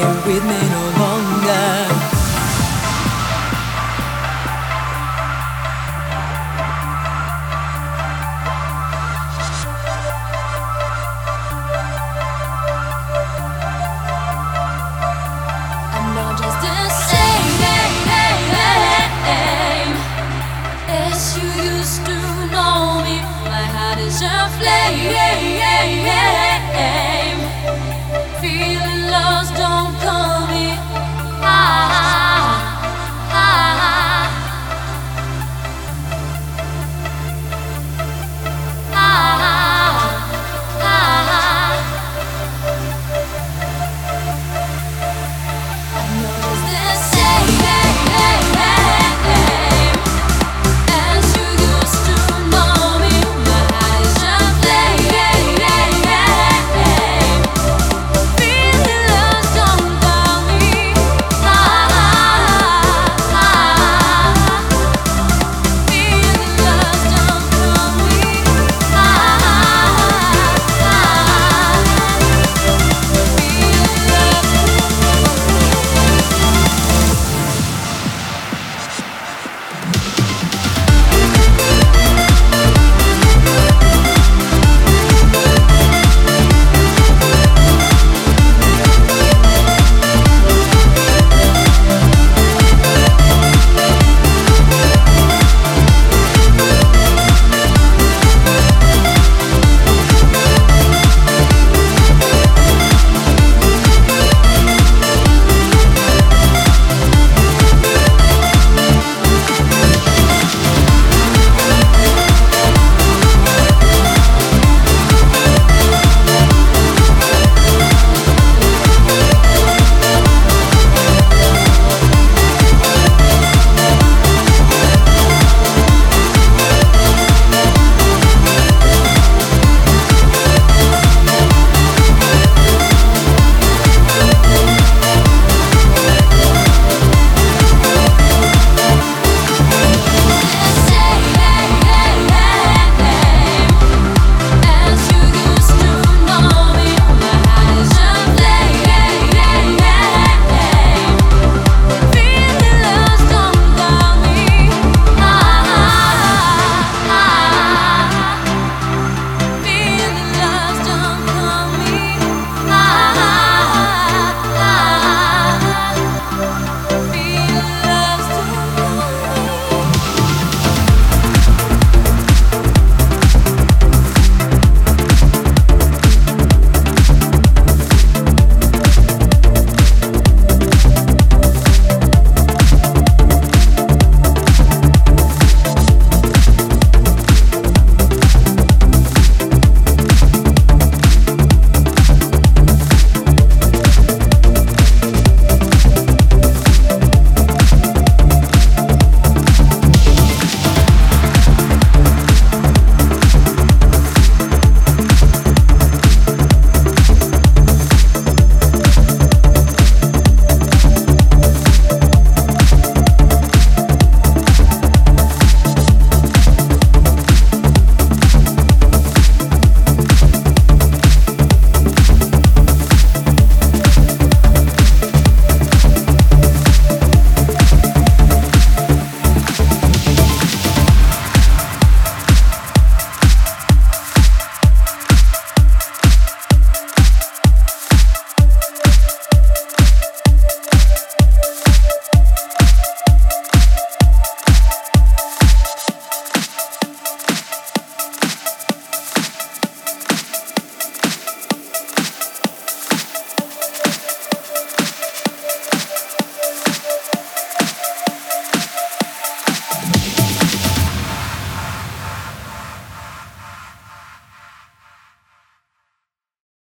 with me, no.